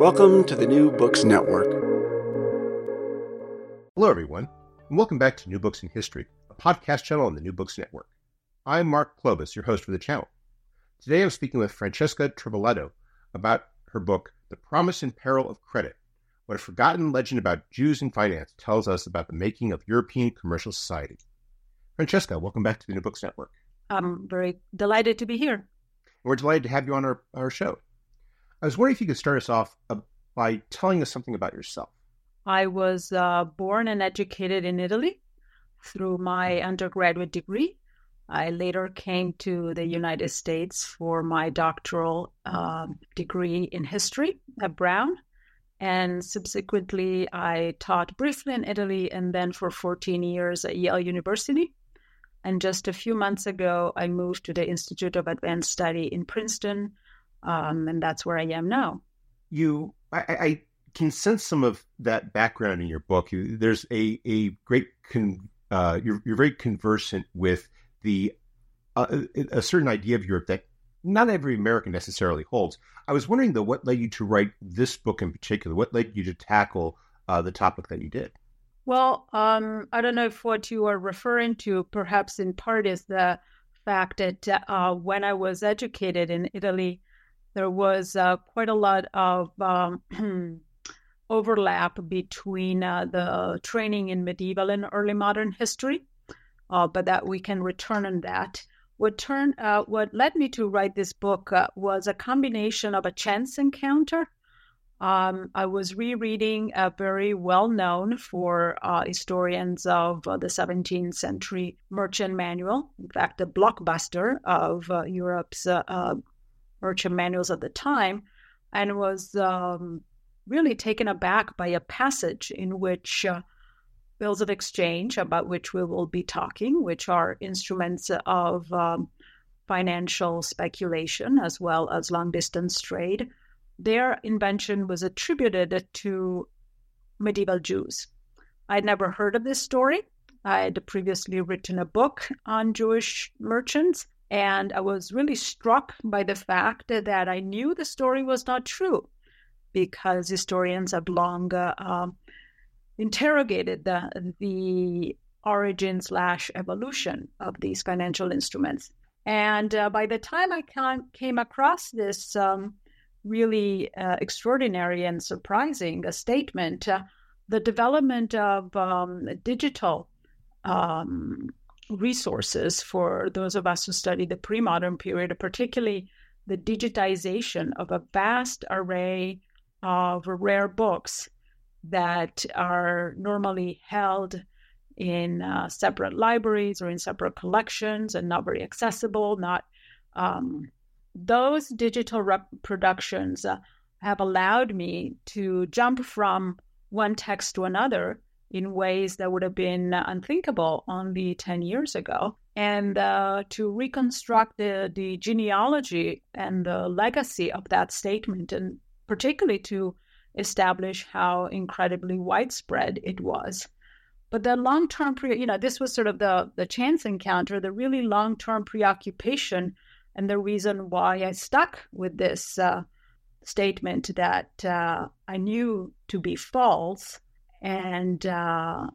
Welcome to the New Books Network. Hello, everyone, and welcome back to New Books in History, a podcast channel on the New Books Network. I'm Mark Klobas, your host for the channel. Today I'm speaking with Francesca Trivellato about her book, The Promise and Peril of Credit What a Forgotten Legend About Jews and Finance Tells Us About the Making of European Commercial Society. Francesca, welcome back to the New Books Network. I'm very delighted to be here. We're delighted to have you on our, our show. I was wondering if you could start us off uh, by telling us something about yourself. I was uh, born and educated in Italy through my undergraduate degree. I later came to the United States for my doctoral uh, degree in history at Brown. And subsequently, I taught briefly in Italy and then for 14 years at Yale University. And just a few months ago, I moved to the Institute of Advanced Study in Princeton, um, and that's where I am now. You, I, I, can sense some of that background in your book. You, there's a a great con, uh, you're you're very conversant with the uh, a certain idea of Europe that not every American necessarily holds. I was wondering though, what led you to write this book in particular? What led you to tackle uh, the topic that you did? Well, um, I don't know if what you are referring to, perhaps in part, is the fact that uh, when I was educated in Italy, there was uh, quite a lot of um, overlap between uh, the training in medieval and early modern history, uh, but that we can return on that. What turned, uh, what led me to write this book uh, was a combination of a chance encounter. Um, I was rereading a very well-known for uh, historians of the 17th century merchant manual. In fact, a blockbuster of Europe's merchant manuals at the time and was um, really taken aback by a passage in which uh, bills of exchange, about which we will be talking, which are instruments of um, financial speculation as well as long distance trade, their invention was attributed to medieval Jews. I'd never heard of this story. I had previously written a book on Jewish merchants, and I was really struck by the fact that I knew the story was not true because historians have long uh, um, interrogated the, the origin slash evolution of these financial instruments. And uh, by the time I came across this um, really uh, extraordinary and surprising uh, statement, uh, the development of um, digital um, resources for those of us who study the pre modern period, particularly the digitization of a vast array of rare books that are normally held in uh, separate libraries or in separate collections and not very accessible. Not um, those digital reproductions uh, have allowed me to jump from one text to another in ways that would have been unthinkable only 10 years ago. And uh, to reconstruct the, the genealogy and the legacy of that statement, and particularly to establish how incredibly widespread it was. But the long term, pre- you know, this was sort of the, the chance encounter, the really long term preoccupation, and the reason why I stuck with this uh, statement that uh, I knew to be false and uh,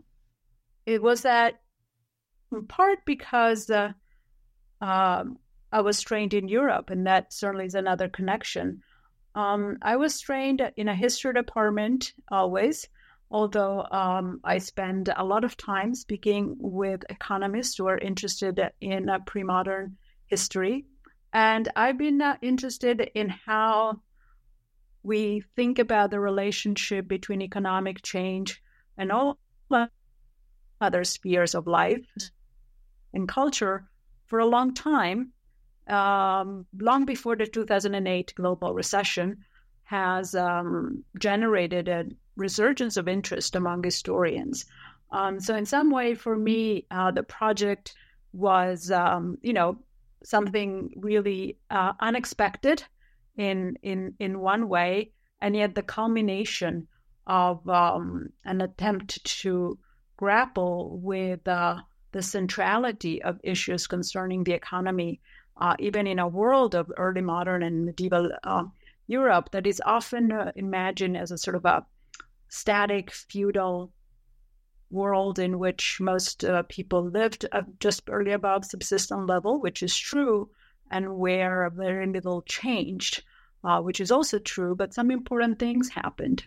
it was that in part because uh, um, I was trained in Europe, and that certainly is another connection. Um, I was trained in a history department always, although um, I spend a lot of time speaking with economists who are interested in uh, pre modern history. And I've been uh, interested in how we think about the relationship between economic change and all other spheres of life and culture for a long time, um, long before the 2008 global recession, has um, generated a resurgence of interest among historians. Um, so, in some way, for me, uh, the project was, um, you know, something really uh, unexpected in in in one way, and yet the culmination of um, an attempt to grapple with uh, the centrality of issues concerning the economy, uh, even in a world of early modern and medieval uh, Europe that is often uh, imagined as a sort of a static feudal world in which most uh, people lived uh, just barely above subsistence level, which is true, and where very little changed, which is also true, but some important things happened.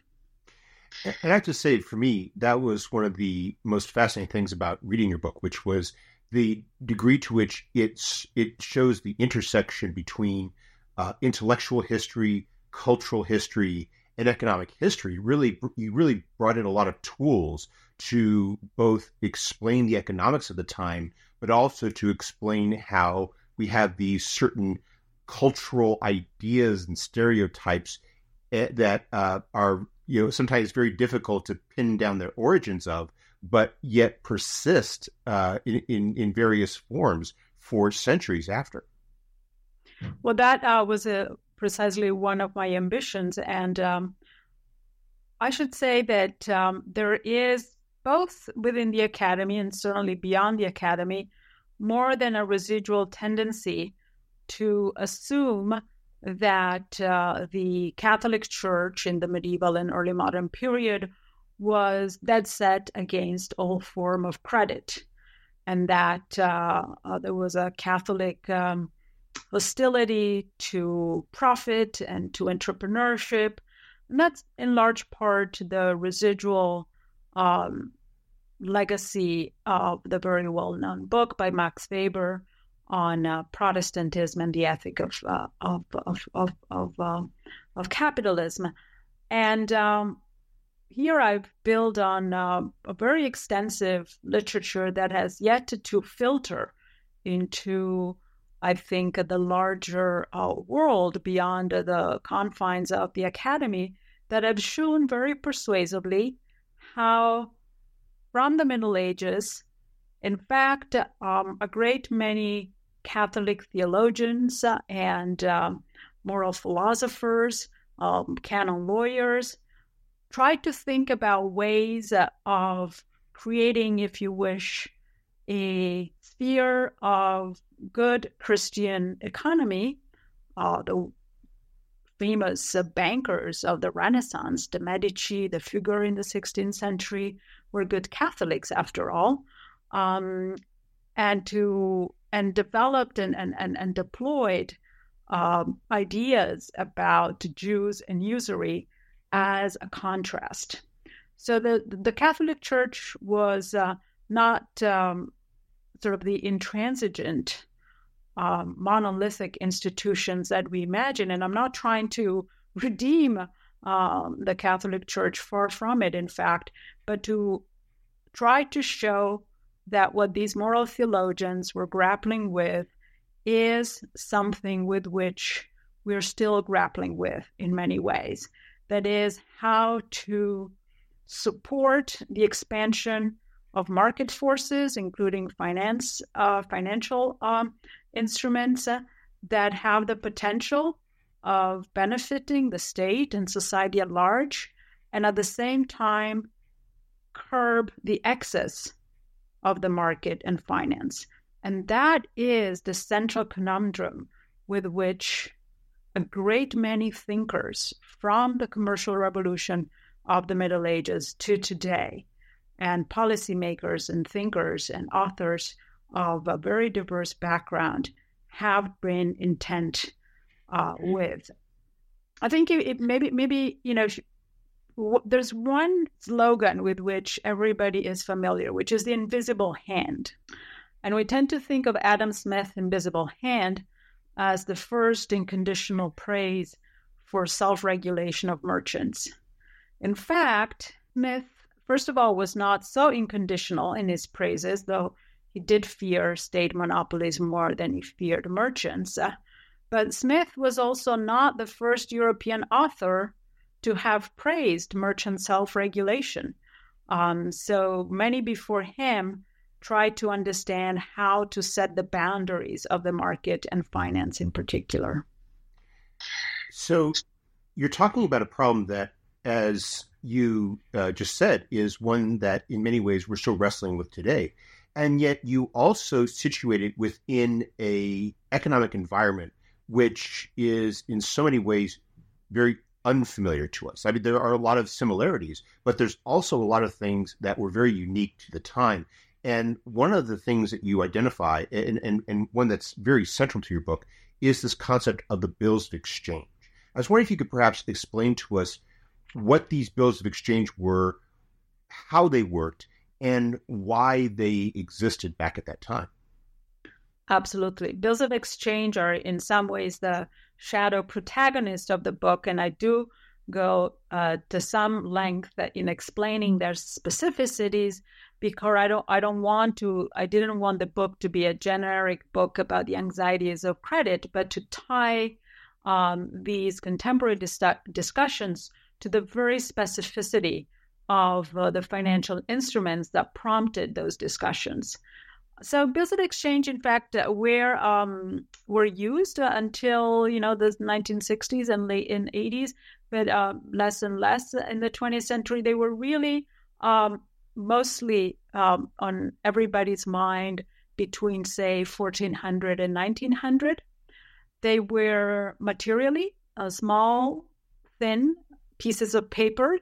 And I have to say, for me, that was one of the most fascinating things about reading your book, which was the degree to which it's it shows the intersection between uh, intellectual history, cultural history, and economic history. Really, you really brought in a lot of tools to both explain the economics of the time, but also to explain how we have these certain cultural ideas and stereotypes eh, that uh, are you know sometimes very difficult to pin down the origins of, but yet persist uh, in, in, in various forms for centuries after. Well, that uh, was a, precisely one of my ambitions, and um, I should say that um, there is both within the academy and certainly beyond the academy more than a residual tendency to assume that uh, the Catholic Church in the medieval and early modern period was dead set against all form of credit, and that uh, uh, there was a Catholic um, hostility to profit and to entrepreneurship, and that's in large part the residual um, legacy of the very well-known book by Max Weber on uh, Protestantism and the ethic of uh, of of of of, uh, of capitalism, and um, here I've built on uh, a very extensive literature that has yet to, to filter into, I think, the larger uh, world beyond the confines of the academy that have shown very persuasively how, from the Middle Ages, in fact, um, a great many Catholic theologians and um, moral philosophers, um, canon lawyers, tried to think about ways of creating, if you wish, a sphere of good Christian economy. Uh, the famous bankers of the Renaissance, the Medici, the Fugger in the 16th century, were good Catholics after all. Um, and to and developed and, and, and, and deployed um, ideas about Jews and usury as a contrast. So the, the Catholic Church was uh, not um, sort of the intransigent, um, monolithic institutions that we imagine. And I'm not trying to redeem um, the Catholic Church, far from it, in fact, but to try to show that what these moral theologians were grappling with is something with which we're still grappling with in many ways. That is, how to support the expansion of market forces, including finance, uh, financial um, instruments uh, that have the potential of benefiting the state and society at large, and at the same time curb the excess of the market and finance. And that is the central conundrum with which a great many thinkers from the commercial revolution of the Middle Ages to today, and policymakers and thinkers and authors of a very diverse background have been intent uh, with. I think it, it maybe maybe you know there's one slogan with which everybody is familiar, which is the invisible hand. And we tend to think of Adam Smith's invisible hand as the first inconditional praise for self regulation of merchants. In fact, Smith, first of all, was not so unconditional in his praises, though he did fear state monopolies more than he feared merchants. But Smith was also not the first European author to have praised merchant self regulation. Um, so many before him tried to understand how to set the boundaries of the market and finance in particular. So you're talking about a problem that, as you uh, just said, is one that in many ways we're still wrestling with today. And yet you also situate it within a economic environment which is in so many ways very unfamiliar to us. I mean, there are a lot of similarities, but there's also a lot of things that were very unique to the time. And one of the things that you identify, and, and, and one that's very central to your book, is this concept of the bills of exchange. I was wondering if you could perhaps explain to us what these bills of exchange were, how they worked, and why they existed back at that time. Absolutely. Bills of exchange are in some ways the shadow protagonist of the book, and I do go uh, to some length in explaining their specificities because I don't I don't want to I didn't want the book to be a generic book about the anxieties of credit, but to tie um, these contemporary dis- discussions to the very specificity of uh, the financial instruments that prompted those discussions. So of exchange, in fact, uh, were um, were used uh, until you know the 1960s and late in 80s, but uh, less and less in the 20th century. They were really um, mostly um, on everybody's mind between say 1400 and 1900. They were materially uh, small, thin pieces of paper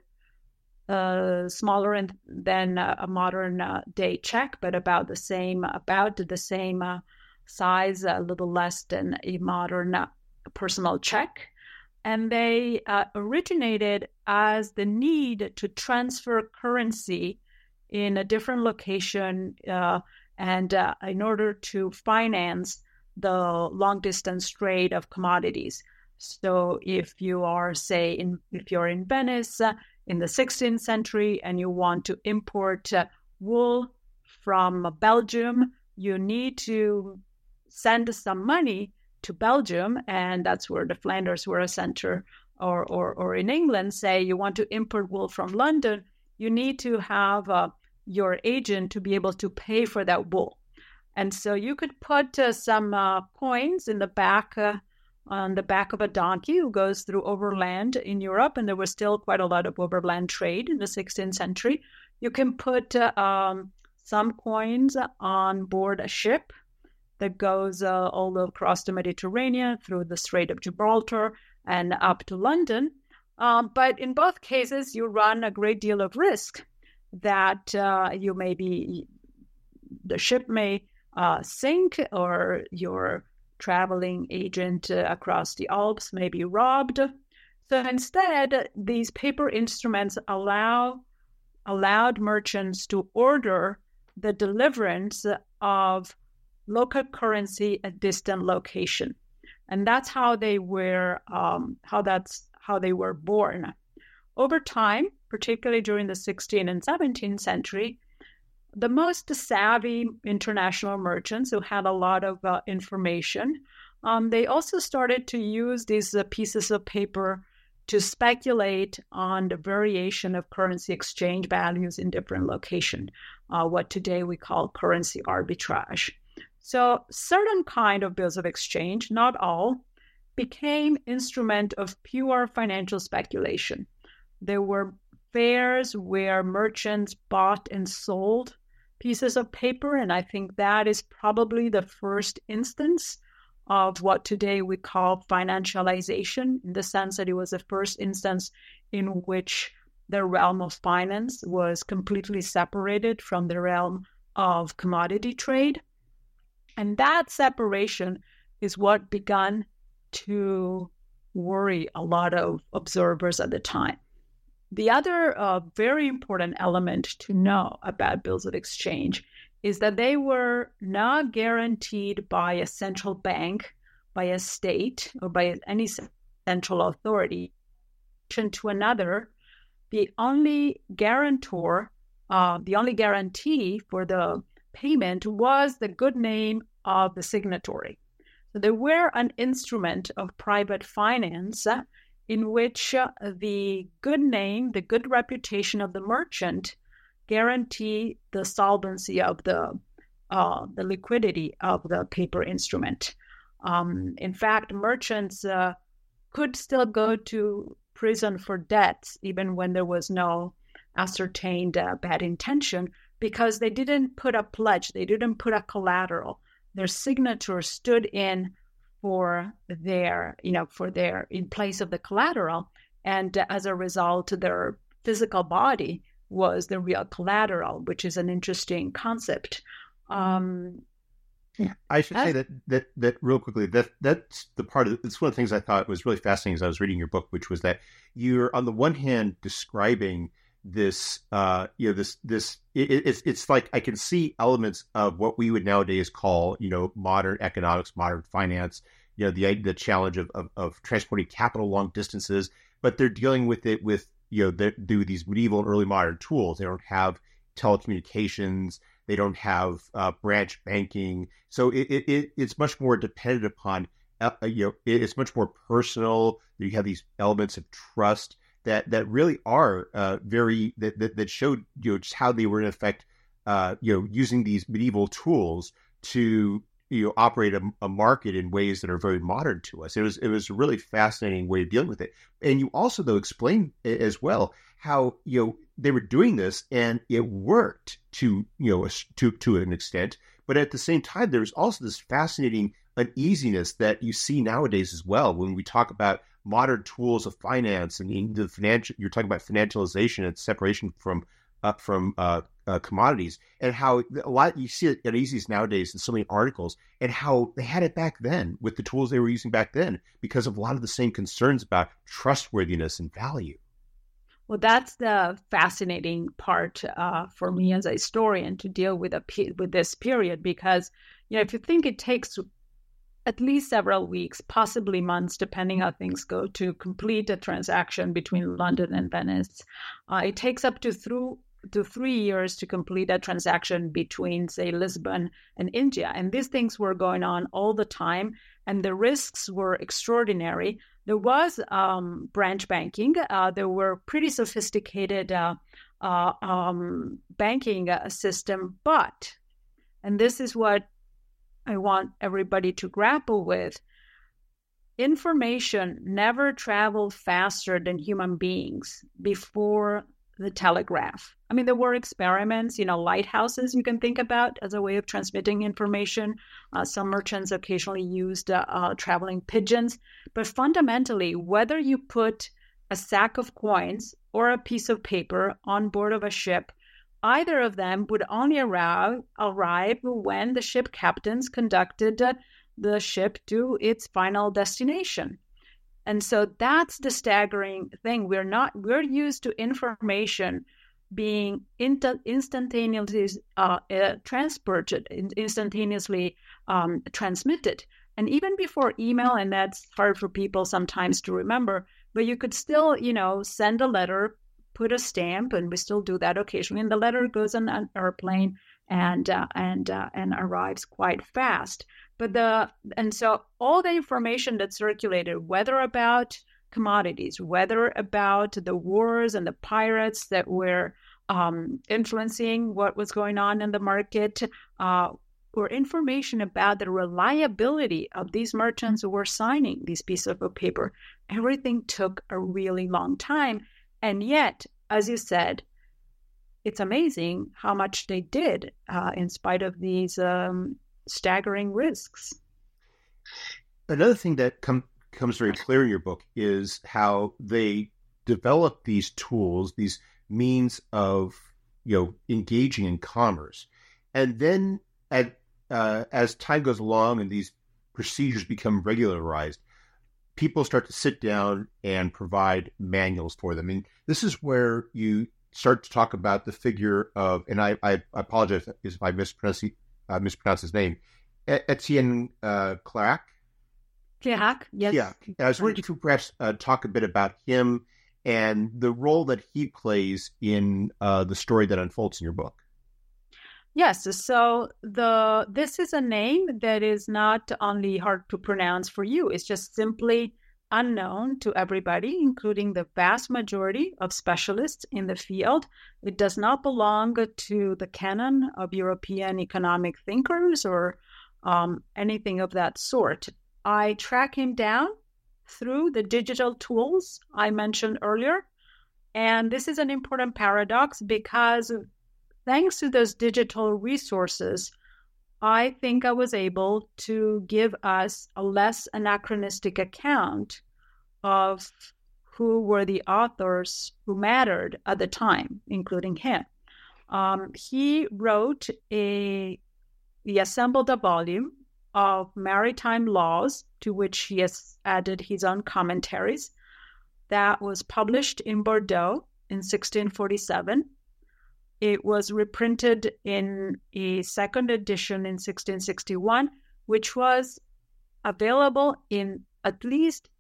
uh, smaller in, than a modern uh, day check, but about the same, about the same uh, size, a little less than a modern uh, personal check. And they uh, originated as the need to transfer currency in a different location uh, and in order to finance the long distance trade of commodities. So if you are, say, in if you're in Venice, in the 16th century and you want to import uh, wool from Belgium, you need to send some money to Belgium, and that's where the Flanders were a center. Or, or, or in England, say you want to import wool from London, you need to have uh, your agent to be able to pay for that wool. And so you could put uh, some uh, coins in the back uh, on the back of a donkey who goes through overland in Europe, and there was still quite a lot of overland trade in the 16th century. You can put uh, um, some coins on board a ship that goes uh, all across the Mediterranean through the Strait of Gibraltar and up to London. Um, but in both cases, you run a great deal of risk that uh, you may be, the ship may uh, sink or your traveling agent uh, across the Alps may be robbed. So instead, these paper instruments allow allowed merchants to order the deliverance of local currency at distant location, and that's how they were um, how that's how they were born. Over time, particularly during the 16th and 17th century, the most savvy international merchants who had a lot of uh, information, um, they also started to use these uh, pieces of paper to speculate on the variation of currency exchange values in different locations, uh, what today we call currency arbitrage. So certain kind of bills of exchange, not all, became instrument of pure financial speculation. There were fairs where merchants bought and sold pieces of paper. And I think that is probably the first instance of what today we call financialization, in the sense that it was the first instance in which the realm of finance was completely separated from the realm of commodity trade. And that separation is what began to worry a lot of observers at the time. The other uh, very important element to know about bills of exchange is that they were not guaranteed by a central bank, by a state, or by any central authority to another. The only guarantor, uh, the only guarantee for the payment was the good name of the signatory. So they were an instrument of private finance in which uh, the good name, the good reputation of the merchant guarantee the solvency of the uh, the liquidity of the paper instrument. Um, in fact, merchants uh, could still go to prison for debts even when there was no ascertained uh, bad intention because they didn't put a pledge, they didn't put a collateral. Their signature stood in for their, you know, for their in place of the collateral, and as a result, their physical body was the real collateral, which is an interesting concept. Um, yeah. I should say that that that real quickly that that's the part of it's one of the things I thought was really fascinating as I was reading your book, which was that you're on the one hand describing this uh you know this this it, it's it's like I can see elements of what we would nowadays call you know modern economics, modern finance, you know the the challenge of of, of transporting capital long distances, but they're dealing with it with you know they do these medieval and early modern tools. They don't have telecommunications. They don't have uh, branch banking. So it, it, it's much more dependent upon uh, you know it's much more personal. You have these elements of trust that that really are uh, very that, that that showed you know just how they were in effect uh, you know using these medieval tools to you know operate a, a, market in ways that are very modern to us. It was it was a really fascinating way of dealing with it. And you also though explain as well how you know they were doing this and it worked to you know to to an extent, but at the same time there was also this fascinating uneasiness that you see nowadays as well when we talk about modern tools of finance and the financial you're talking about financialization and separation from uh, from uh, uh, commodities and how a lot you see it at Easiest nowadays in so many articles and how they had it back then with the tools they were using back then because of a lot of the same concerns about trustworthiness and value. Well, that's the fascinating part uh, for me as a historian to deal with a with this period because you know if you think it takes at least several weeks, possibly months, depending how things go, to complete a transaction between London and Venice. Uh, it takes up to through to three years to complete a transaction between, say, Lisbon and India. And these things were going on all the time, and the risks were extraordinary. There was um, branch banking, uh, there were pretty sophisticated uh, uh, um, banking uh, system, but, and this is what I want everybody to grapple with information never traveled faster than human beings before the telegraph. I mean, there were experiments, you know, lighthouses you can think about as a way of transmitting information. Uh, some merchants occasionally used uh, uh, traveling pigeons. But fundamentally, whether you put a sack of coins or a piece of paper on board of a ship, either of them would only arrive, arrive when the ship captains conducted the ship to its final destination. And so that's the staggering thing. We're not, we're used to information being instantaneously uh, uh, transported, instantaneously um, transmitted. And even before email, and that's hard for people sometimes to remember, but you could still, you know, send a letter, put a stamp, and we still do that occasionally. And the letter goes on an airplane and uh, and uh, and arrives quite fast. But the and so all the information that circulated, whether about commodities, whether about the wars and the pirates that were um, influencing what was going on in the market, uh, or information about the reliability of these merchants who were signing these pieces of paper, everything took a really long time. And yet, as you said, it's amazing how much they did uh, in spite of these um, staggering risks. Another thing that com- comes very clear in your book is how they develop these tools, these means of you know engaging in commerce, and then at, uh, as time goes along and these procedures become regularized, people start to sit down and provide manuals for them. And this is where you start to talk about the figure of, and I, I apologize if I mispronounce, uh, mispronounce his name, Etienne uh, Cleirac. Cleirac, yes. Yeah. I was wondering if you could perhaps uh, talk a bit about him and the role that he plays in uh, the story that unfolds in your book. Yes, so the this is a name that is not only hard to pronounce for you; it's just simply unknown to everybody, including the vast majority of specialists in the field. It does not belong to the canon of European economic thinkers or um, anything of that sort. I track him down through the digital tools I mentioned earlier. And this is an important paradox because thanks to those digital resources, I think I was able to give us a less anachronistic account of who were the authors who mattered at the time, including him. Um, he wrote a, he assembled a volume of maritime laws to which he has added his own commentaries that was published in Bordeaux in 1647 it was reprinted in a second edition in 1661, which was available in at least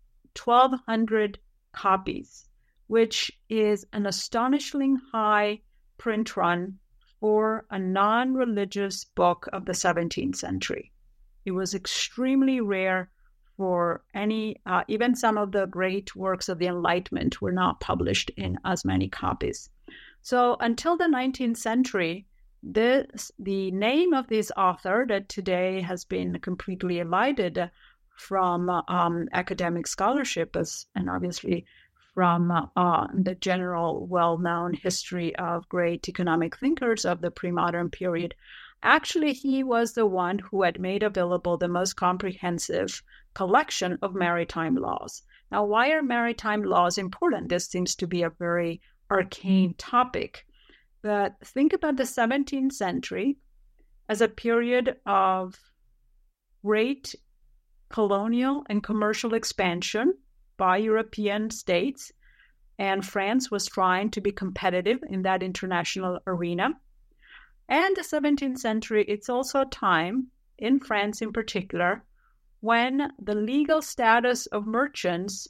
1,200 copies, which is an astonishingly high print run for a non religious book of the 17th century. It was extremely rare for any, uh, even some of the great works of the Enlightenment were not published in as many copies. So until the 19th century, this, the name of this author that today has been completely elided from um, academic scholarship as, and obviously from uh, the general well-known history of great economic thinkers of the pre-modern period. Actually, he was the one who had made available the most comprehensive collection of maritime laws. Now, why are maritime laws important? This seems to be a very arcane topic. But think about the 17th century as a period of great colonial and commercial expansion by European states. And France was trying to be competitive in that international arena. And the 17th century, it's also a time, in France in particular, when the legal status of merchants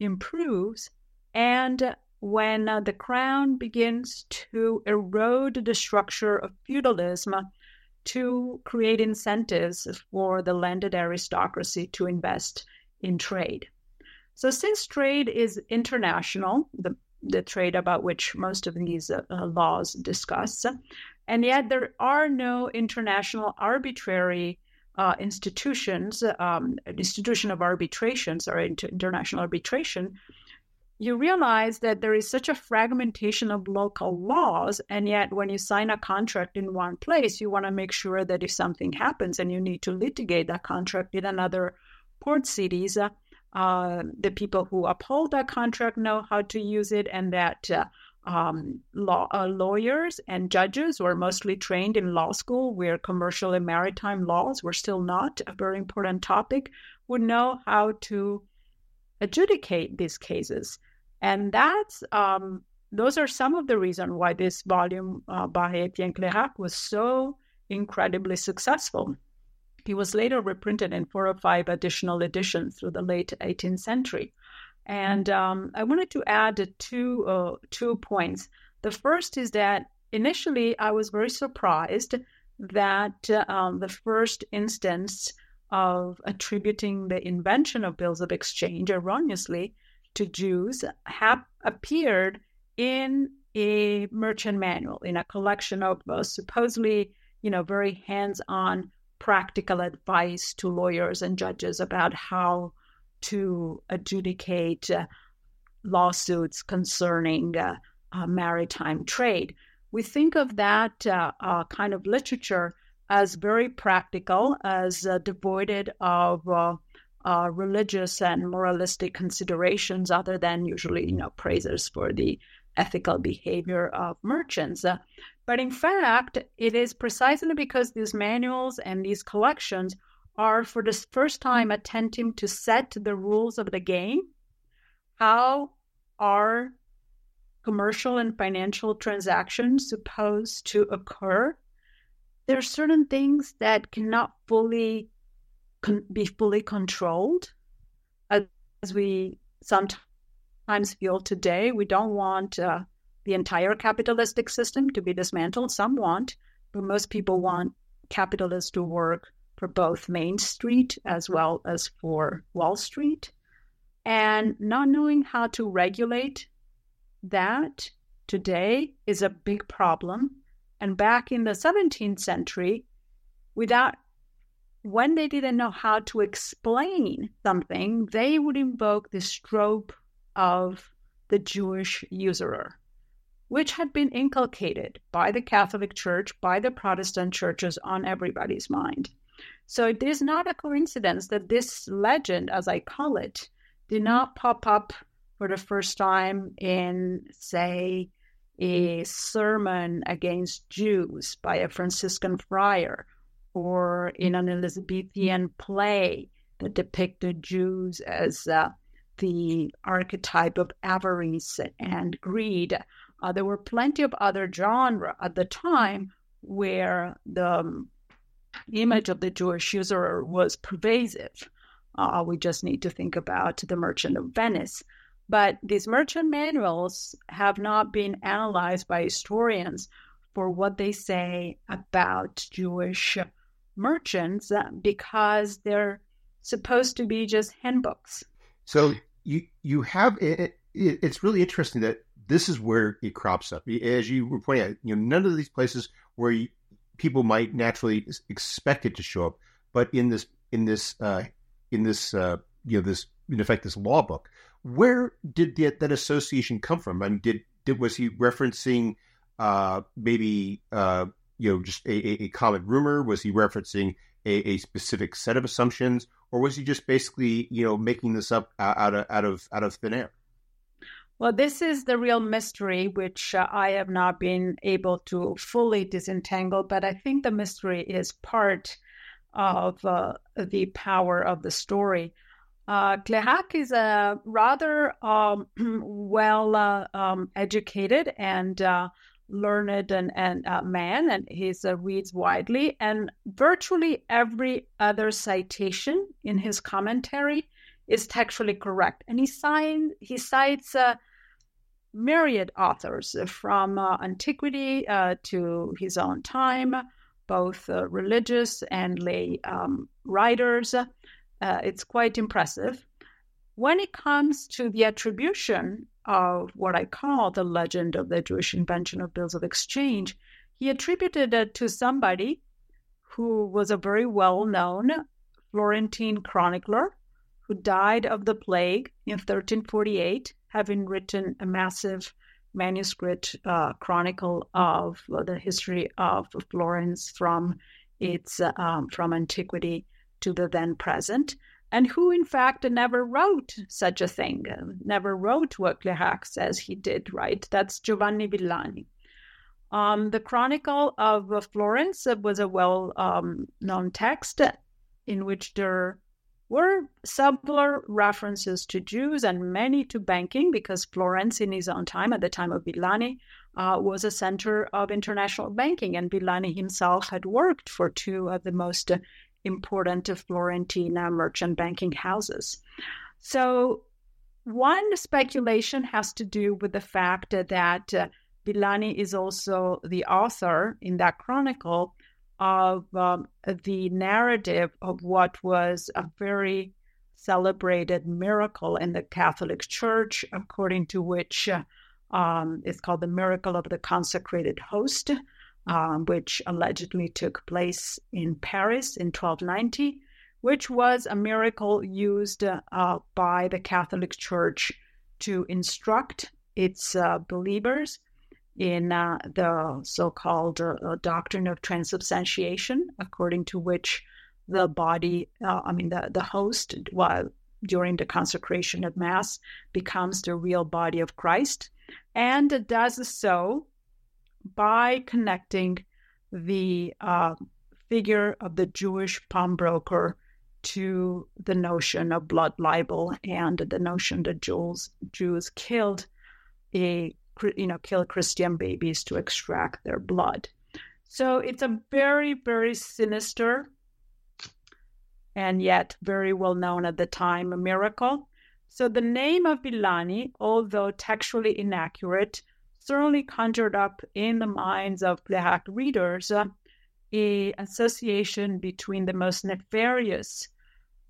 improves and when uh, the crown begins to erode the structure of feudalism to create incentives for the landed aristocracy to invest in trade. So, since trade is international, the, the trade about which most of these uh, uh laws discuss, and yet there are no international arbitrary uh, institutions, um, institution of arbitrations or inter- international arbitration, you realize that there is such a fragmentation of local laws. And yet, when you sign a contract in one place, you want to make sure that if something happens and you need to litigate that contract in another port cities, uh, uh, the people who uphold that contract know how to use it, and that uh, um, law, uh, lawyers and judges who are mostly trained in law school, where commercial and maritime laws were still not a very important topic, would know how to adjudicate these cases. And that's um, those are some of the reasons why this volume uh, by Etienne Cleirac was so incredibly successful. He was later reprinted in four or five additional editions through the late 18th century. And um, I wanted to add two uh, two points. The first is that initially I was very surprised that um, the first instance of attributing the invention of bills of exchange erroneously to Jews have appeared in a merchant manual, in a collection of uh, supposedly, you know, very hands-on practical advice to lawyers and judges about how to adjudicate uh, lawsuits concerning uh, uh, maritime trade. We think of that uh, uh, kind of literature as very practical, as devoid of uh, religious and moralistic considerations other than usually, you know, praises for the ethical behavior of merchants. Uh, but in fact, it is precisely because these manuals and these collections are for the first time attempting to set the rules of the game. How are commercial and financial transactions supposed to occur? There are certain things that cannot fully con- be fully controlled, as we sometimes feel today. We don't want uh, the entire capitalistic system to be dismantled. Some want, but most people want capitalists to work for both Main Street as well as for Wall Street. And not knowing how to regulate that today is a big problem. And back in the 17th century, without when they didn't know how to explain something, they would invoke the trope of the Jewish usurer, which had been inculcated by the Catholic Church, by the Protestant churches on everybody's mind. So it is not a coincidence that this legend, as I call it, did not pop up for the first time in, say, a sermon against Jews by a Franciscan friar or in an Elizabethan play that depicted Jews as uh, the archetype of avarice and greed. Uh, there were plenty of other genre at the time where the um, image of the Jewish usurer was pervasive. Uh, we just need to think about the Merchant of Venice. But these merchant manuals have not been analyzed by historians for what they say about Jewish merchants because they're supposed to be just handbooks. So you you have it, it, it's really interesting that this is where it crops up. As you were pointing out, you know, none of these places where you, people might naturally expect it to show up. But in this in this uh, in this uh, you know this in effect this law book, where did that, that association come from? I mean, did did was he referencing uh, maybe uh, you know just a, a common rumor? Was he referencing a, a, specific set of assumptions, or was he just basically you know making this up out of out of out of thin air? Well, this is the real mystery, which uh, I have not been able to fully disentangle, but I think the mystery is part of uh, the power of the story. Uh, Cleirac is a rather um, well uh, um, educated and uh, learned and, and uh, man, and he uh, reads widely. And virtually every other citation in his commentary is textually correct. And he, sign, he cites uh, myriad authors from uh, antiquity uh, to his own time, both uh, religious and lay um, writers. Uh, it's quite impressive. When it comes to the attribution of what I call the legend of the Jewish invention of bills of exchange, he attributed it to somebody who was a very well known Florentine chronicler who died of the plague in 1348 having written a massive manuscript uh, chronicle of the history of Florence from its uh, um, from antiquity to the then present, and who in fact never wrote such a thing, never wrote what Cleirac says he did. Right? That's Giovanni Villani. Um, the Chronicle of Florence was a well um, known text in which there were several references to Jews and many to banking because Florence, in his own time, at the time of Villani, uh, was a center of international banking, and Villani himself had worked for two of the most important Florentine merchant banking houses. So, one speculation has to do with the fact that uh, Villani is also the author in that chronicle of um, the narrative of what was a very celebrated miracle in the Catholic Church, according to which uh, um, it's called the miracle of the consecrated host, um, which allegedly took place in Paris in 1290, which was a miracle used uh, by the Catholic Church to instruct its uh, believers in uh, the so called uh, doctrine of transubstantiation, according to which the body, uh, I mean, the, the host, while during the consecration of Mass, becomes the real body of Christ, and does so by connecting the uh, figure of the Jewish pawnbroker to the notion of blood libel and the notion that Jews Jews killed a you know kill Christian babies to extract their blood. So it's a very very sinister and yet very well known at the time a miracle. So the name of Villani, although textually inaccurate, certainly conjured up in the minds of Black readers uh, a association between the most nefarious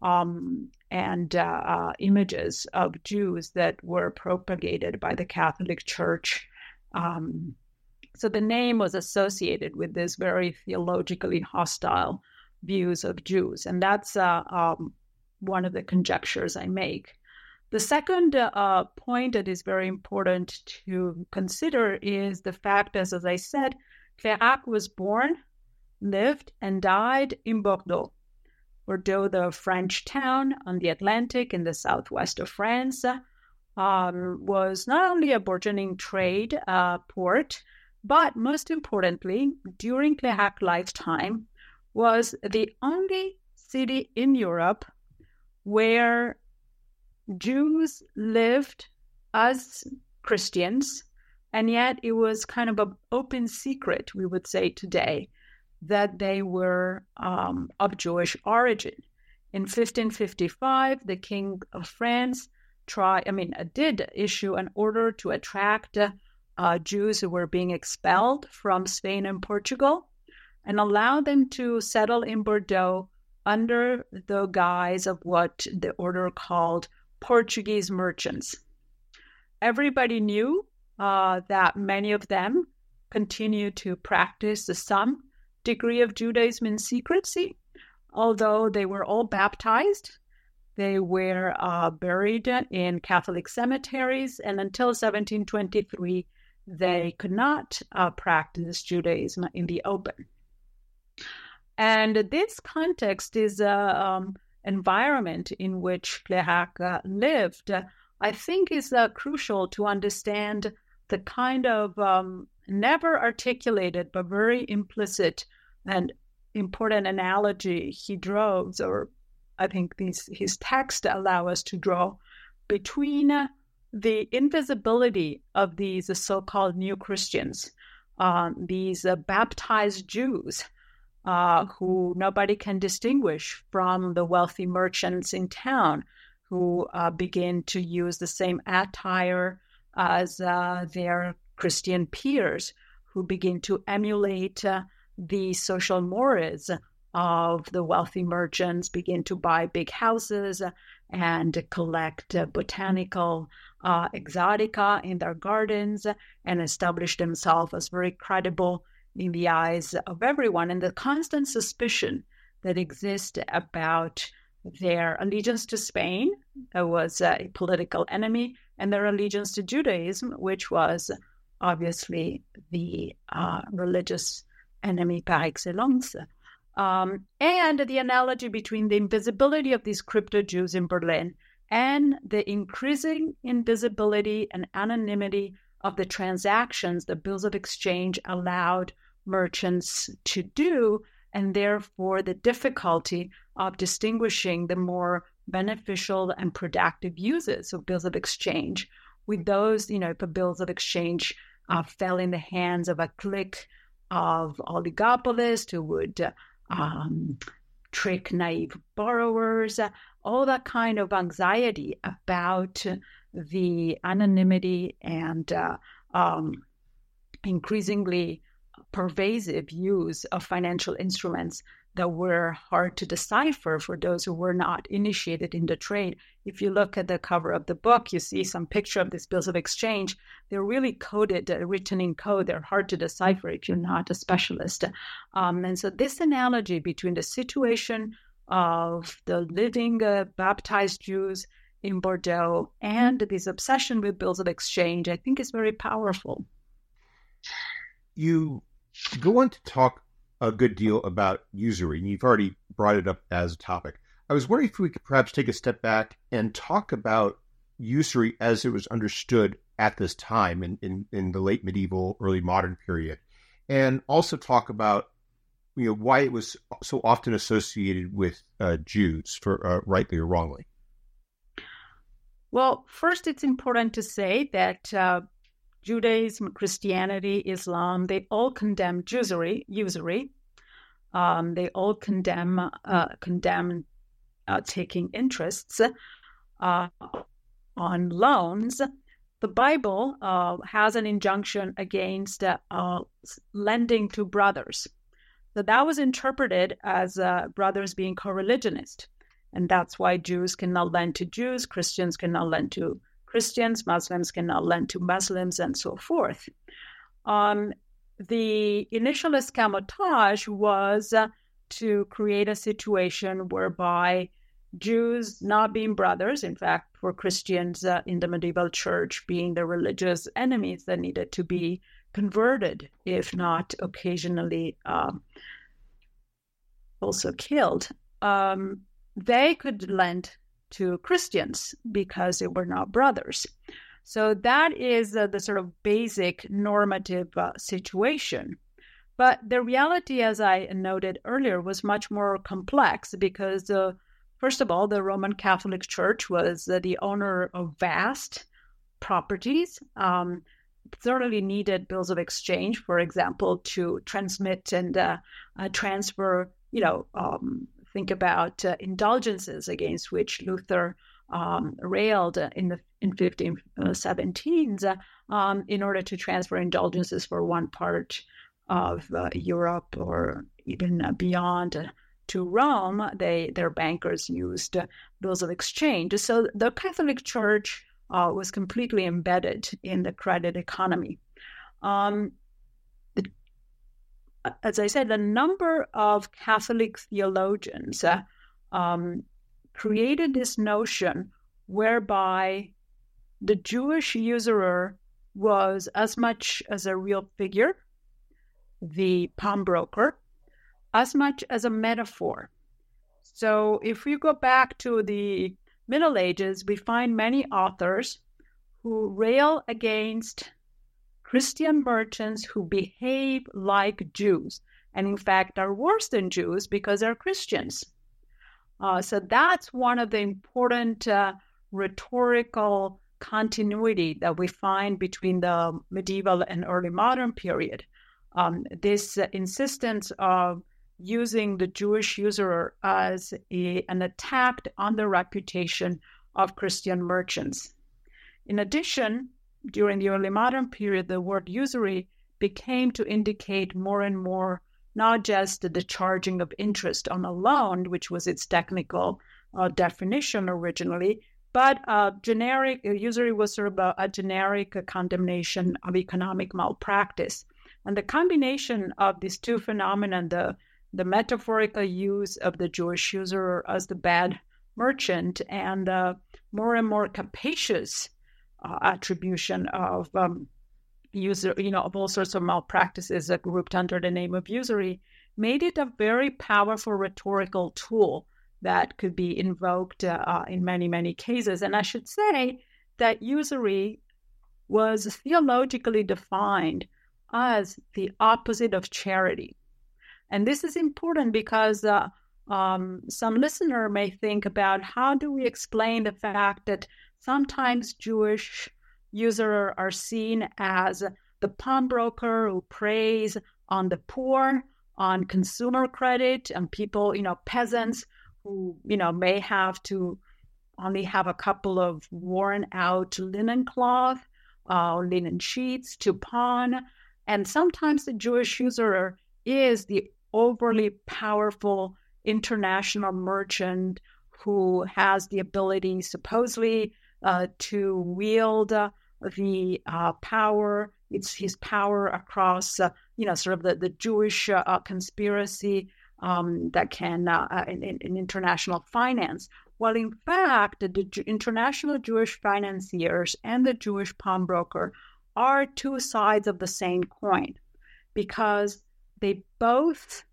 um, and uh, uh, images of Jews that were propagated by the Catholic Church. Um, so the name was associated with this very theologically hostile views of Jews, and that's uh, um, one of the conjectures I make. The second uh, point that is very important to consider is the fact, as, as I said, Cleirac was born, lived, and died in Bordeaux. Bordeaux, the French town on the Atlantic in the southwest of France, um, was not only a burgeoning trade uh, port, but most importantly, during Cleirac's lifetime, was the only city in Europe where Jews lived as Christians, and yet it was kind of an open secret, we would say today, that they were um, of Jewish origin. In 1555, the King of France I mean, uh, did issue an order to attract uh, Jews who were being expelled from Spain and Portugal and allow them to settle in Bordeaux under the guise of what the order called Portuguese merchants. Everybody knew uh, that many of them continued to practice some degree of Judaism in secrecy, although they were all baptized. They were uh, buried in Catholic cemeteries, and until 1723, they could not uh, practice Judaism in the open. And this context is a um, environment in which uh, lived, I think is uh, crucial to understand the kind of um, never articulated but very implicit and important analogy he draws, or I think these, his text allow us to draw between uh, the invisibility of these so-called new Christians, uh, these uh, baptized Jews uh, who nobody can distinguish from the wealthy merchants in town who uh, begin to use the same attire as uh, their Christian peers, who begin to emulate uh, the social mores of the wealthy merchants, begin to buy big houses and collect uh, botanical uh, exotica in their gardens and establish themselves as very credible in the eyes of everyone, and the constant suspicion that exists about their allegiance to Spain, that was a political enemy, and their allegiance to Judaism, which was obviously the uh, religious enemy par excellence. Um, and the analogy between the invisibility of these crypto Jews in Berlin and the increasing invisibility and anonymity of the transactions the bills of exchange allowed merchants to do, and therefore the difficulty of distinguishing the more beneficial and productive uses of bills of exchange. With those, you know, if bills of exchange uh, fell in the hands of a clique of oligopolists who would um, trick naive borrowers, all that kind of anxiety about the anonymity and uh, um, increasingly pervasive use of financial instruments that were hard to decipher for those who were not initiated in the trade. If you look at the cover of the book, you see some picture of these bills of exchange. They're really coded, uh, written in code. They're hard to decipher if you're not a specialist. Um, and so, this analogy between the situation of the living uh, baptized Jews in Bordeaux and this obsession with bills of exchange, I think is very powerful. You go on to talk a good deal about usury, and you've already brought it up as a topic. I was wondering if we could perhaps take a step back and talk about usury as it was understood at this time in, in, in the late medieval, early modern period, and also talk about you know why it was so often associated with uh, Jews, for uh, rightly or wrongly. Well, first, it's important to say that uh, Judaism, Christianity, Islam, they all condemn usury. usury. Um, they all condemn uh, condemn uh, taking interests uh, on loans. The Bible uh, has an injunction against uh, lending to brothers. So that was interpreted as brothers being co-religionist. And that's why Jews cannot lend to Jews, Christians cannot lend to Christians, Muslims cannot lend to Muslims, and so forth. Um, the initial escamotage was uh, to create a situation whereby Jews not being brothers, in fact, were Christians uh, in the medieval church being the religious enemies that needed to be converted, if not occasionally um, also killed. Um, they could lend to Christians because they were not brothers. So that is uh, the sort of basic normative uh, situation. But the reality, as I noted earlier, was much more complex because, uh, first of all, the Roman Catholic Church was uh, the owner of vast properties. Um, certainly needed bills of exchange, for example, to transmit and uh, uh, transfer, you know, um, think about uh, indulgences against which Luther um, railed in the in 1517s uh, um, in order to transfer indulgences for one part of uh, Europe or even beyond to Rome. They their bankers used bills of exchange. So the Catholic Church uh, was completely embedded in the credit economy. Um, as I said, a number of Catholic theologians uh, um, created this notion whereby the Jewish usurer was as much as a real figure, the pawnbroker, as much as a metaphor. So if we go back to the Middle Ages, we find many authors who rail against Christian merchants who behave like Jews and, in fact, are worse than Jews because they're Christians. Uh, so that's one of the important uh, rhetorical continuity that we find between the medieval and early modern period. Um, this uh, insistence of using the Jewish usurer as a, an attack on the reputation of Christian merchants. In addition, during the early modern period, the word usury became to indicate more and more not just the charging of interest on a loan, which was its technical uh, definition originally, but uh, generic uh, usury was sort of a, a generic uh, condemnation of economic malpractice. And the combination of these two phenomena, the, the metaphorical use of the Jewish usurer as the bad merchant and the more and more capacious uh, attribution of um, user, you know, of all sorts of malpractices grouped under the name of usury, made it a very powerful rhetorical tool that could be invoked uh, in many, many cases. And I should say that usury was theologically defined as the opposite of charity. And this is important because uh, um, some listener may think about how do we explain the fact that sometimes Jewish users are seen as the pawnbroker who preys on the poor, on consumer credit, and people, you know, peasants who, you know, may have to only have a couple of worn out linen cloth, uh, linen sheets to pawn. And sometimes the Jewish usurer is the overly powerful international merchant who has the ability, supposedly, to wield uh, the uh, power. It's his power across, uh, you know, sort of the, the Jewish uh, conspiracy um, that can, in, in, international finance. Well, in fact, the international Jewish financiers and the Jewish pawnbroker are two sides of the same coin because they both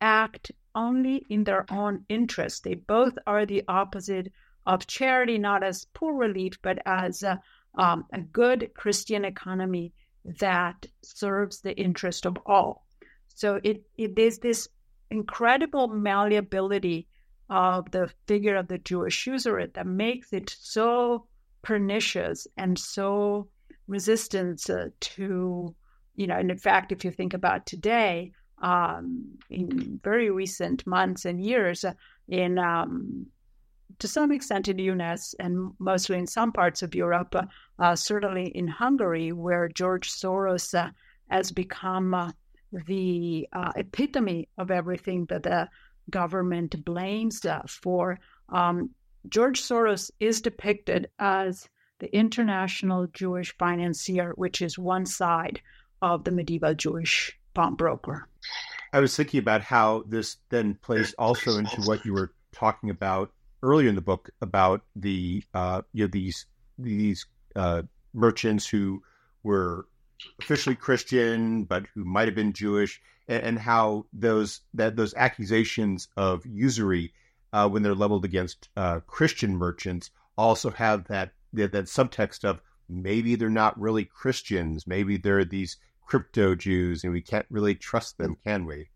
act only in their own interest. They both are the opposite of charity, not as poor relief, but as a, um, a good Christian economy that serves the interest of all. So it, it is this incredible malleability of the figure of the Jewish usurer that makes it so pernicious and so resistant to, you know, and in fact, if you think about today, um, in very recent months and years, in um, to some extent in US and mostly in some parts of Europe, uh, certainly in Hungary, where George Soros uh, has become uh, the uh, epitome of everything that the government blames uh, for. Um, George Soros is depicted as the international Jewish financier, which is one side of the medieval Jewish pawnbroker. I was thinking about how this then plays also into what you were talking about earlier in the book about the uh, you know these these uh, merchants who were officially Christian but who might have been Jewish, and, and how those that those accusations of usury uh, when they're leveled against uh, Christian merchants also have that, that that subtext of maybe they're not really Christians, maybe they're these crypto Jews, and we can't really trust them, can we?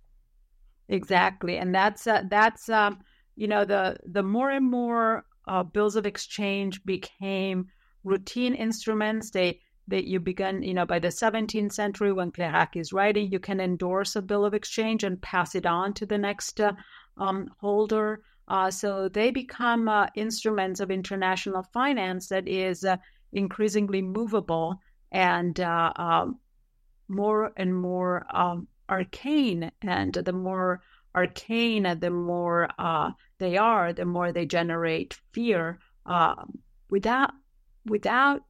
Exactly, and that's uh, that's um, you know the the more and more uh, bills of exchange became routine instruments. They that you began, you know, by the 17th century when Cleirac is writing, you can endorse a bill of exchange and pass it on to the next uh, um, holder. Uh, so they become uh, instruments of international finance that is uh, increasingly movable and uh, um, more and more um, arcane. And the more arcane, the more uh, they are, the more they generate fear. Um, without without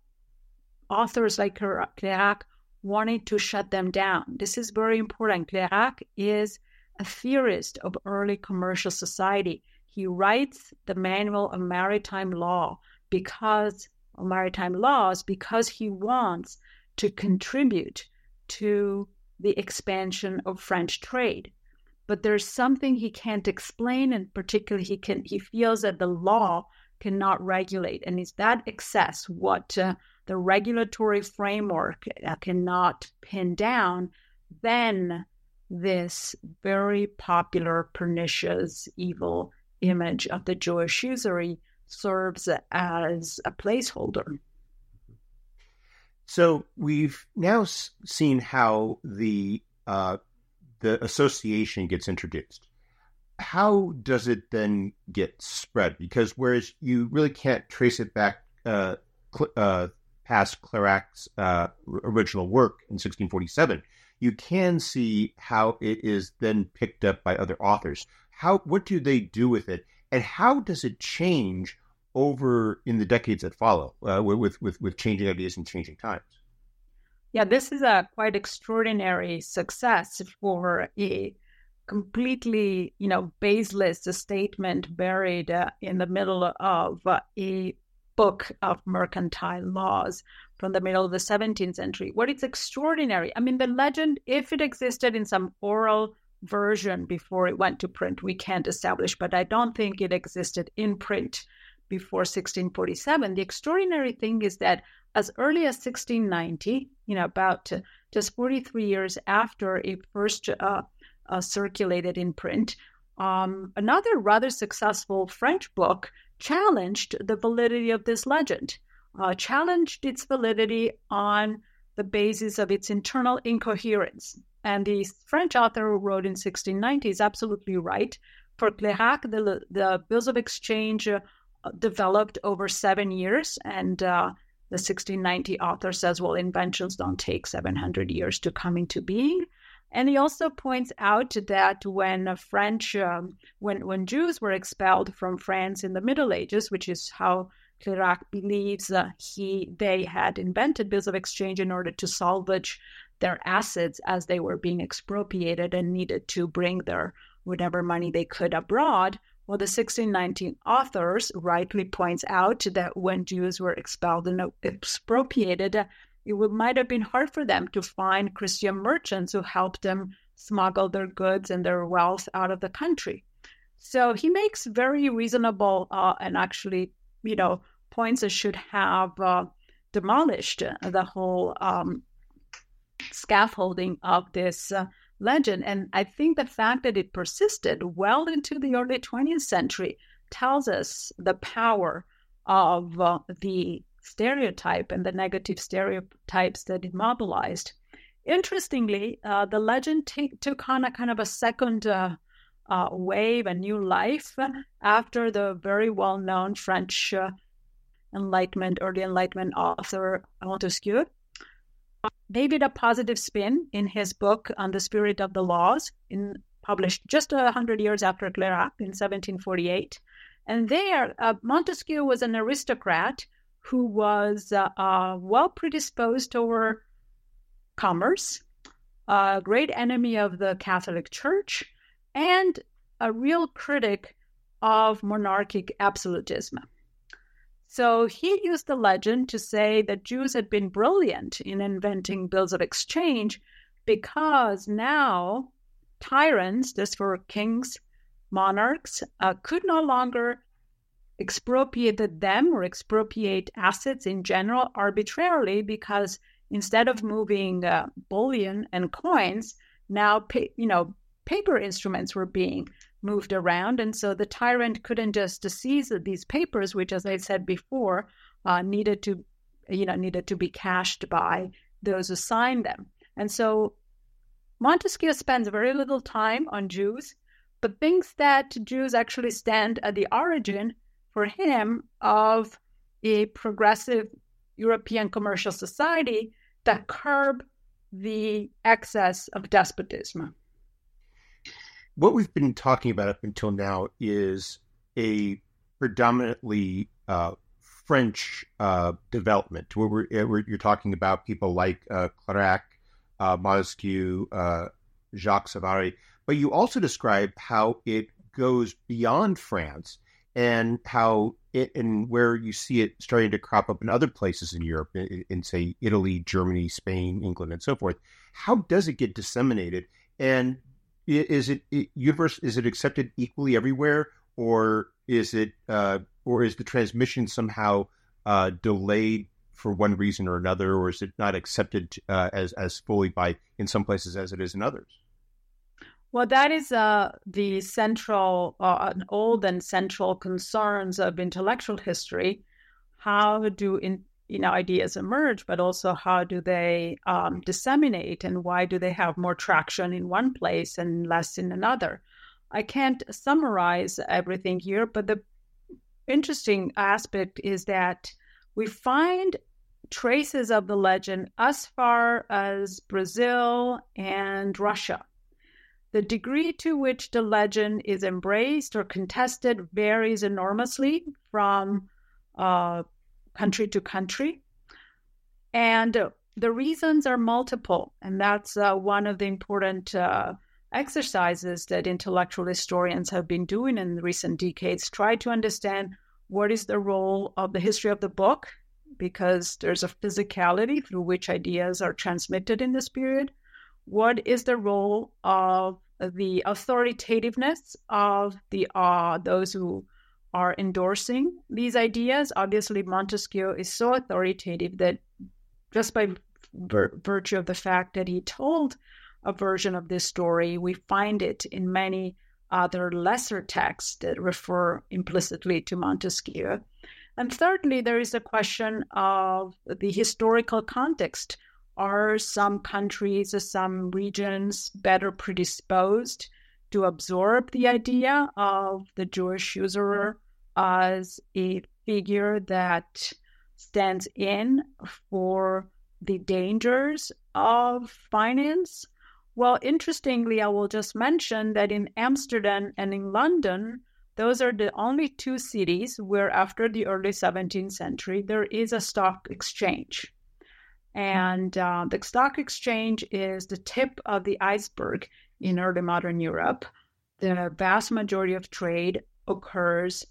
authors like Cleirac wanting to shut them down. This is very important. Cleirac is a theorist of early commercial society. He writes the Manual of Maritime Law because of maritime laws because he wants to contribute to the expansion of French trade. But there's something he can't explain, and particularly he can he feels that the law cannot regulate, and is that excess what uh, the regulatory framework uh, cannot pin down, then this very popular, pernicious, evil image of the Jewish usury serves as a placeholder. So we've now seen how the uh, the association gets introduced. How does it then get spread? Because whereas you really can't trace it back uh, cl- uh, past Cleirac's uh, original work in 1647, you can see how it is then picked up by other authors. How what do they do with it, and how does it change over in the decades that follow uh, with with with changing ideas and changing times? Yeah, this is a quite extraordinary success for a completely, you know, baseless statement buried uh, in the middle of uh, a book of mercantile laws from the middle of the 17th century. What is extraordinary, I mean, the legend, if it existed in some oral version before it went to print, we can't establish, but I don't think it existed in print before 1647. The extraordinary thing is that as early as 1690, you know, about just 43 years after it first uh, uh, circulated in print, um, another rather successful French book challenged the validity of this legend, uh, challenged its validity on the basis of its internal incoherence. And the French author who wrote in 1690 is absolutely right. For Cleirac, the, the bills of exchange uh, developed over seven years, and uh, the 1690 author says, well, inventions don't take 700 years to come into being. And he also points out that when French, um, when when Jews were expelled from France in the Middle Ages, which is how Cleirac believes uh, he they had invented bills of exchange in order to salvage their assets as they were being expropriated and needed to bring their whatever money they could abroad. Well, the 1619 authors rightly points out that when Jews were expelled and expropriated, it might have been hard for them to find Christian merchants who helped them smuggle their goods and their wealth out of the country. So he makes very reasonable uh, and actually, you know, points that should have uh, demolished the whole um, scaffolding of this uh, legend. And I think the fact that it persisted well into the early 20th century tells us the power of uh, the stereotype and the negative stereotypes that it mobilized. Interestingly, uh, the legend t- took on a kind of a second uh, uh, wave, a new life after the very well known French uh, Enlightenment, early Enlightenment author Montesquieu it a positive spin in his book on the spirit of the laws, in, published just a hundred years after Cleirac in 1748. And there, uh, Montesquieu was an aristocrat who was uh, uh, well predisposed toward commerce, a great enemy of the Catholic Church, and a real critic of monarchic absolutism. So he used the legend to say that Jews had been brilliant in inventing bills of exchange because now tyrants, this for kings, monarchs, uh, could no longer expropriate them or expropriate assets in general arbitrarily because instead of moving uh, bullion and coins, now you know paper instruments were being moved around, and so the tyrant couldn't just seize these papers, which, as I said before, uh, needed to you know needed to be cashed by those who signed them. And so Montesquieu spends very little time on Jews, but thinks that Jews actually stand at the origin for him of a progressive European commercial society that curb the excess of despotism. What we've been talking about up until now is a predominantly uh, French uh, development, where, where, you're talking about people like uh, Cleirac, uh, Montesquieu, uh, Jacques Savary, but you also describe how it goes beyond France and how it and where you see it starting to crop up in other places in Europe, in, in, say Italy, Germany, Spain, England, and so forth. How does it get disseminated? And is it, universe? Is it accepted equally everywhere, or is it, uh, or is the transmission somehow uh, delayed for one reason or another, or is it not accepted uh, as as fully by in some places as it is in others? Well, that is uh, the central, uh, an old and central concerns of intellectual history. How do in, you know ideas emerge, but also how do they um, disseminate, and why do they have more traction in one place and less in another? I can't summarize everything here, but the interesting aspect is that we find traces of the legend as far as Brazil and Russia. The degree to which the legend is embraced or contested varies enormously from uh, country to country. And the reasons are multiple. And that's uh, one of the important uh, exercises that intellectual historians have been doing in recent decades. Try to understand what is the role of the history of the book, because there's a physicality through which ideas are transmitted in this period. What is the role of the authoritativeness of the uh, those who are endorsing these ideas. Obviously, Montesquieu is so authoritative that just by vir- virtue of the fact that he told a version of this story, we find it in many other lesser texts that refer implicitly to Montesquieu. And thirdly, there is a question of the historical context are some countries or some regions better predisposed to absorb the idea of the Jewish usurer as a figure that stands in for the dangers of finance? Well, interestingly, I will just mention that in Amsterdam and in London, those are the only two cities where, after the early 17th century, there is a stock exchange. And uh, the stock exchange is the tip of the iceberg in early modern Europe. The vast majority of trade occurs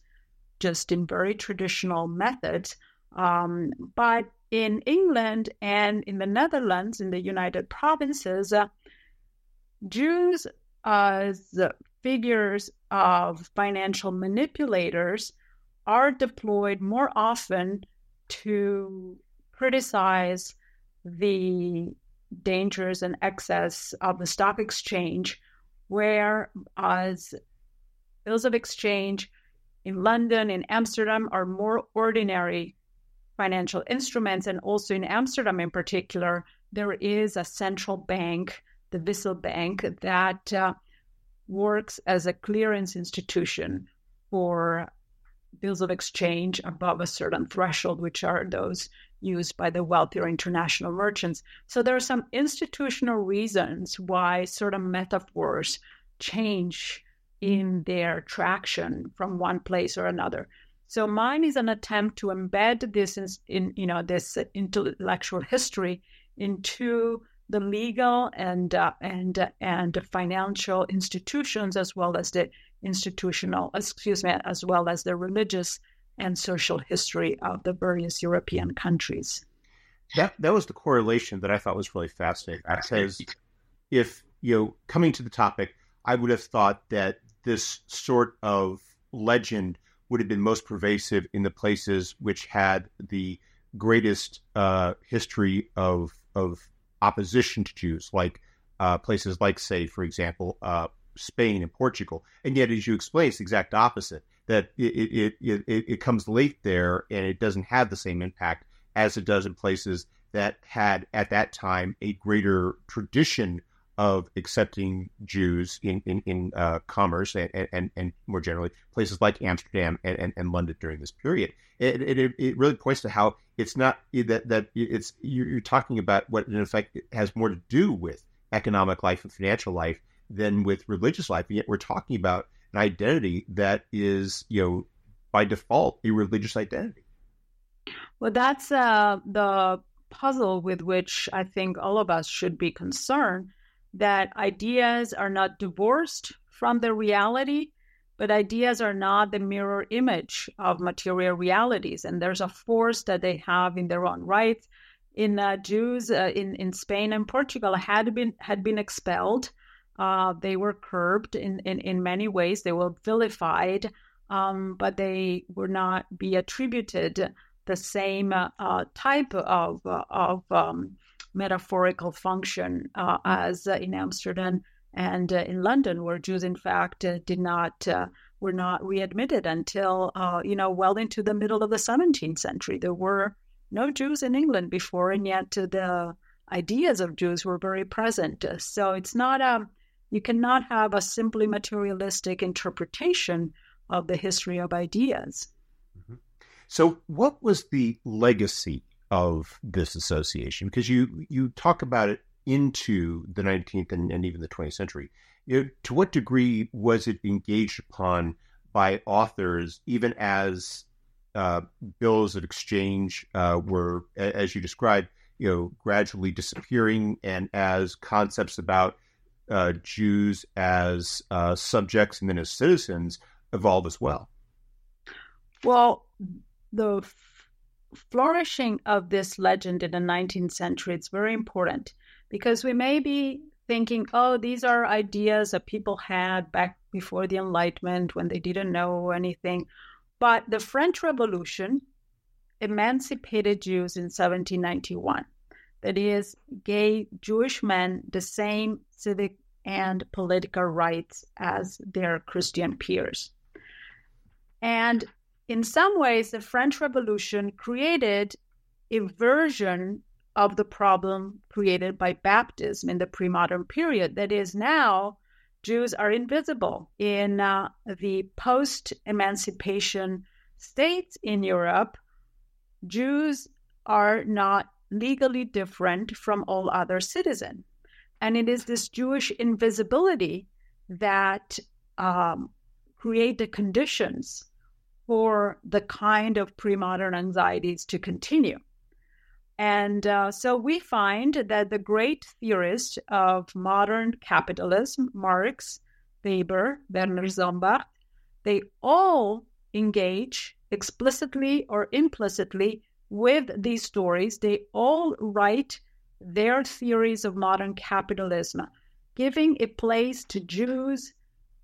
just in very traditional methods. Um, but in England and in the Netherlands, in the United Provinces, uh, Jews as figures of financial manipulators are deployed more often to criticize the dangers and excess of the stock exchange, whereas bills of exchange in London, in Amsterdam, are more ordinary financial instruments. And also in Amsterdam, in particular, there is a central bank, the Wissel Bank, that uh, works as a clearance institution for bills of exchange above a certain threshold, which are those used by the wealthier international merchants. So there are some institutional reasons why certain metaphors change in their traction from one place or another. So mine is an attempt to embed this in, in you know this intellectual history into the legal and uh, and uh, and financial institutions as well as the institutional excuse me as well as the religious and social history of the various European countries. That that was the correlation that I thought was really fascinating because if you know coming to the topic, I would have thought that this sort of legend would have been most pervasive in the places which had the greatest uh, history of of opposition to Jews, like uh, places like, say, for example, uh, Spain and Portugal. And yet, as you explain, it's the exact opposite. That it, it, it, it comes late there and it doesn't have the same impact as it does in places that had at that time a greater tradition of accepting Jews in in, in uh, commerce and, and, and more generally places like Amsterdam and, and, and London during this period. It, it, it really points to how it's not that that it's you're talking about what in effect has more to do with economic life and financial life than with religious life, and yet we're talking about an identity that is you know by default a religious identity. Well, that's uh, the puzzle with which I think all of us should be concerned that ideas are not divorced from the reality, but ideas are not the mirror image of material realities. And there's a force that they have in their own right. In uh, Jews uh, in, in Spain and Portugal had been had been expelled. Uh, they were curbed in, in, in many ways. They were vilified, um, but they were not be attributed the same uh, type of uh, of um, metaphorical function uh, as uh, in Amsterdam and uh, in London, where Jews, in fact, uh, did not uh, were not readmitted until you know well into the middle of the 17th century. There were no Jews in England before, and yet the ideas of Jews were very present. So it's not a um, you cannot have a simply materialistic interpretation of the history of ideas. Mm-hmm. So, what was the legacy of this association because you you talk about it into the 19th and, and even the 20th century. Know, to what degree was it engaged upon by authors, even as uh, bills of exchange uh, were, as you described, you know, gradually disappearing, and as concepts about uh, Jews as uh, subjects and then as citizens evolve as well? Well, the flourishing of this legend in the 19th century it's very important because we may be thinking, oh, these are ideas that people had back before the Enlightenment when they didn't know anything. But the French Revolution emancipated Jews in 1791. That is, gave Jewish men the same civic and political rights as their Christian peers. And in some ways, the French Revolution created a version of the problem created by baptism in the pre modern period. That is, now Jews are invisible. In uh, the post emancipation states in Europe, Jews are not legally different from all other citizens. And it is this Jewish invisibility that um, create the conditions for the kind of pre modern anxieties to continue. And uh, so we find that the great theorists of modern capitalism, Marx, Weber, Werner Sombart, they all engage explicitly or implicitly with these stories. They all write their theories of modern capitalism, giving a place to Jews,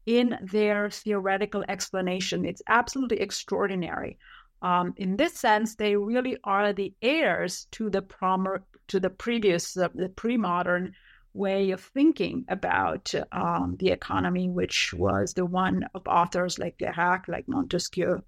in their theoretical explanation. It's absolutely extraordinary. Um, in this sense, they really are the heirs to the prom- to the previous, uh, the pre-modern way of thinking about um, the economy, which was the one of authors like Cleirac, like Montesquieu.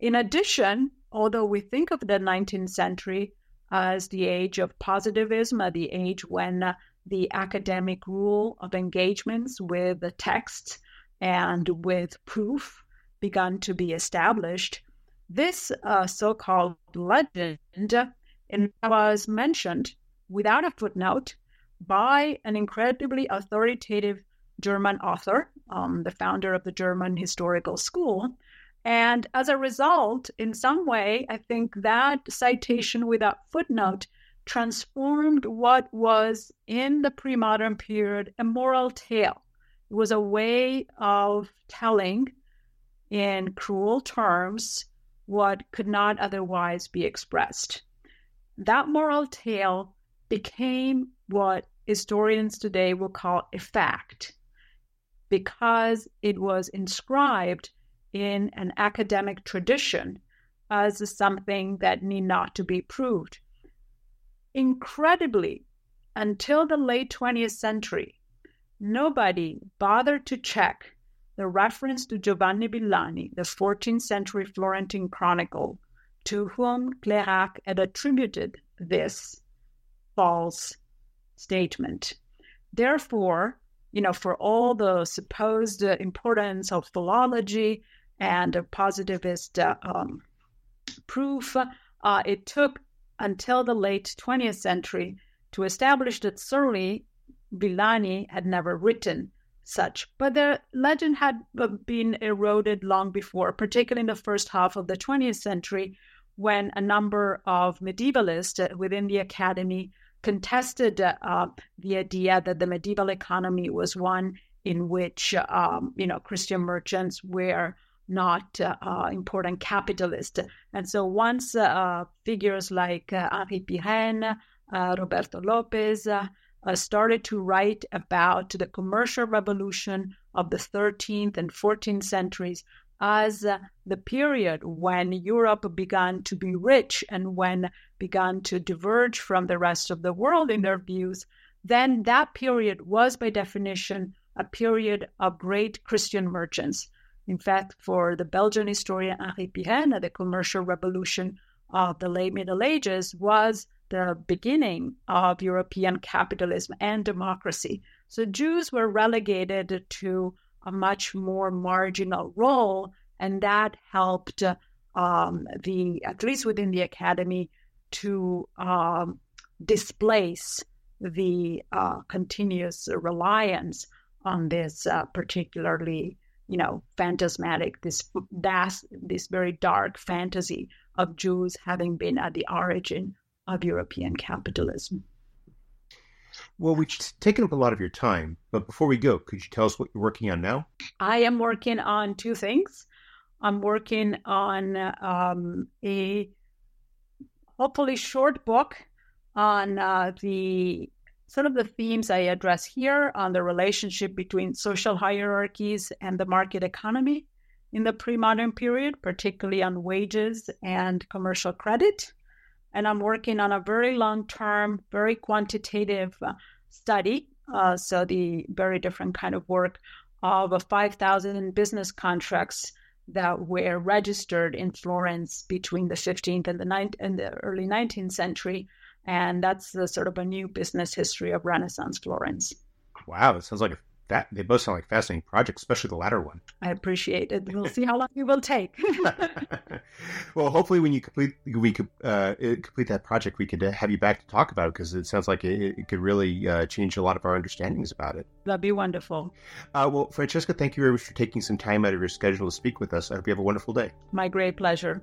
In addition, although we think of the 19th century as the age of positivism, the age when the academic rule of engagements with the text and with proof begun to be established, this uh, so called legend was mentioned without a footnote by an incredibly authoritative German author, um, the founder of the German Historical School. And as a result, in some way, I think that citation without footnote transformed what was in the pre modern period a moral tale. Was a way of telling in cruel terms what could not otherwise be expressed. That moral tale became what historians today will call a fact because it was inscribed in an academic tradition as something that need not to be proved. Incredibly, until the late 20th century, nobody bothered to check the reference to Giovanni Villani, the 14th century Florentine chronicle, to whom Cleirac had attributed this false statement. Therefore, you know, for all the supposed importance of philology and positivist uh, um, proof, uh, it took until the late 20th century to establish that certainly Villani had never written such. But the legend had been eroded long before, particularly in the first half of the 20th century, when a number of medievalists uh, within the academy contested uh, the idea that the medieval economy was one in which um, you know Christian merchants were not uh, uh, important capitalists. And so once uh, figures like uh, Henri Pirenne, Roberto Lopez uh, started to write about the commercial revolution of the 13th and 14th centuries as the period when Europe began to be rich and when began to diverge from the rest of the world in their views, then that period was by definition a period of great Christian merchants. In fact, for the Belgian historian Henri Pirenne, the commercial revolution of the late Middle Ages was the beginning of European capitalism and democracy. So Jews were relegated to a much more marginal role, and that helped um, the at least within the academy to um, displace the uh, continuous reliance on this uh, particularly you know, phantasmatic, this das, this very dark fantasy of Jews having been at the origin of European capitalism. Well, we've taken up a lot of your time, but before we go, could you tell us what you're working on now? I am working on two things. I'm working on um, a hopefully short book on uh, the sort of the themes I address here on the relationship between social hierarchies and the market economy in the pre modern period, particularly on wages and commercial credit. And I'm working on a very long term, very quantitative uh, study. Uh, so, the very different kind of work of 5,000 business contracts that were registered in Florence between the 15th and the, 9th, and the early 19th century and that's the sort of a new business history of Renaissance Florence. Wow, that sounds like a that they both sound like fascinating projects, especially the latter one. I appreciate it. We'll see how long it will take. well, hopefully, when you complete we could uh, complete that project, we could uh, have you back to talk about it because it sounds like it, it could really uh, change a lot of our understandings about it. That'd be wonderful. Uh, well, Francesca, thank you very much for taking some time out of your schedule to speak with us. I hope you have a wonderful day. My great pleasure.